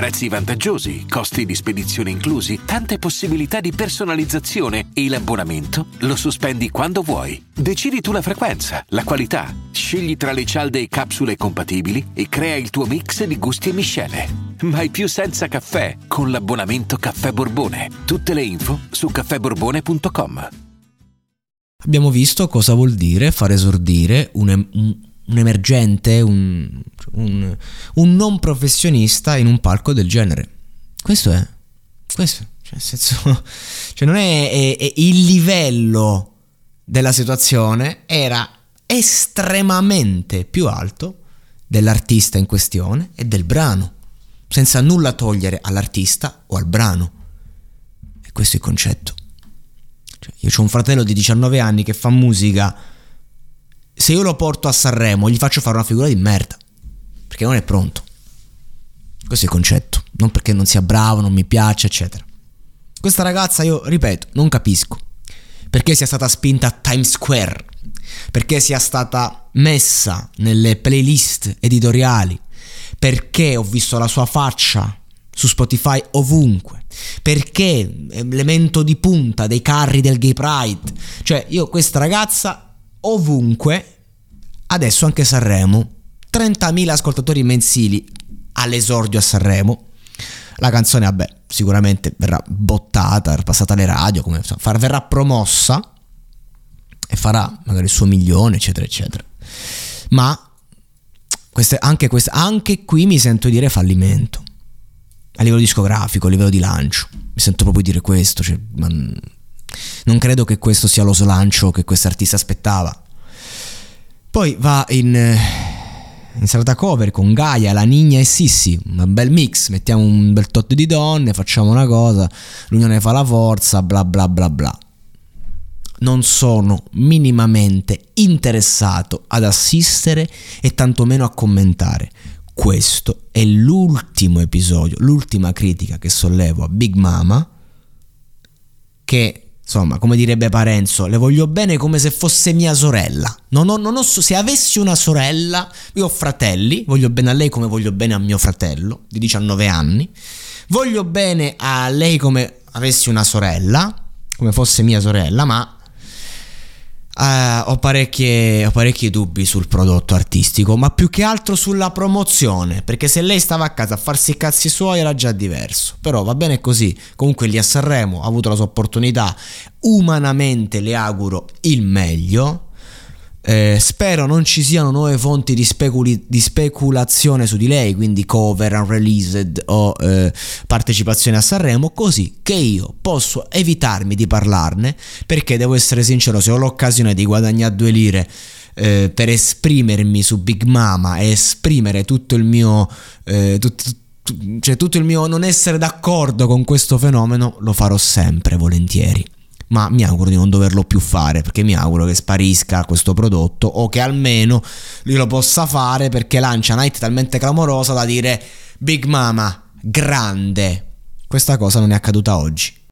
Prezzi vantaggiosi, costi di spedizione inclusi, tante possibilità di personalizzazione e l'abbonamento lo sospendi quando vuoi. Decidi tu la frequenza, la qualità, scegli tra le cialde e capsule compatibili e crea il tuo mix di gusti e miscele. Mai più senza caffè con l'abbonamento Caffè Borbone. Tutte le info su caffèborbone.com. Abbiamo visto cosa vuol dire far esordire un, un un emergente, un, un, un, non professionista in un palco del genere. Questo è. Questo. Cioè, nel senso, cioè non è, è, è il livello della situazione era estremamente più alto dell'artista in questione e del brano, senza nulla togliere all'artista o al brano. E questo è il concetto. Cioè, io ho un fratello di 19 anni che fa musica se io lo porto a Sanremo gli faccio fare una figura di merda. Perché non è pronto. Questo è il concetto. Non perché non sia bravo, non mi piace, eccetera. Questa ragazza, io ripeto, non capisco. Perché sia stata spinta a Times Square. Perché sia stata messa nelle playlist editoriali. Perché ho visto la sua faccia su Spotify ovunque. Perché elemento di punta dei carri del Gay Pride. Cioè, io questa ragazza ovunque, adesso anche Sanremo, 30.000 ascoltatori mensili all'esordio a Sanremo. La canzone, vabbè, sicuramente verrà bottata, passata alle radio, come, insomma, verrà promossa e farà magari il suo milione, eccetera, eccetera. Ma queste, anche, queste, anche qui mi sento dire fallimento. A livello discografico, a livello di lancio. Mi sento proprio dire questo. Cioè, man, non credo che questo sia lo slancio che quest'artista aspettava. Poi va in, in serata cover con Gaia, La Nigna e Sissi, un bel mix, mettiamo un bel tot di donne, facciamo una cosa, l'unione fa la forza, bla bla bla bla. Non sono minimamente interessato ad assistere e tantomeno a commentare. Questo è l'ultimo episodio, l'ultima critica che sollevo a Big Mama, che Insomma, come direbbe Parenzo, le voglio bene come se fosse mia sorella. Non ho, non ho, se avessi una sorella, io ho fratelli, voglio bene a lei come voglio bene a mio fratello di 19 anni. Voglio bene a lei come avessi una sorella, come fosse mia sorella, ma Uh, ho, ho, parecchi dubbi sul prodotto artistico, ma più che altro sulla promozione, perché se lei stava a casa a farsi i cazzi suoi era già diverso. Però va bene così, comunque lì a Sanremo ha avuto la sua opportunità, umanamente le auguro il meglio. Eh, spero non ci siano nuove fonti di, speculi- di, speculazione su di lei, quindi cover, unreleased o eh, partecipazione a Sanremo, così che io posso evitarmi di parlarne, perché devo essere sincero, se ho l'occasione di guadagnare due lire eh, per esprimermi su Big Mama e esprimere tutto il mio... Eh, tut- cioè tutto il mio non essere d'accordo con questo fenomeno, lo farò sempre volentieri ma mi auguro di non doverlo più fare perché mi auguro che sparisca questo prodotto o che almeno lui lo possa fare perché lancia hit talmente clamorosa da dire Big Mama, grande. Questa cosa non è accaduta oggi.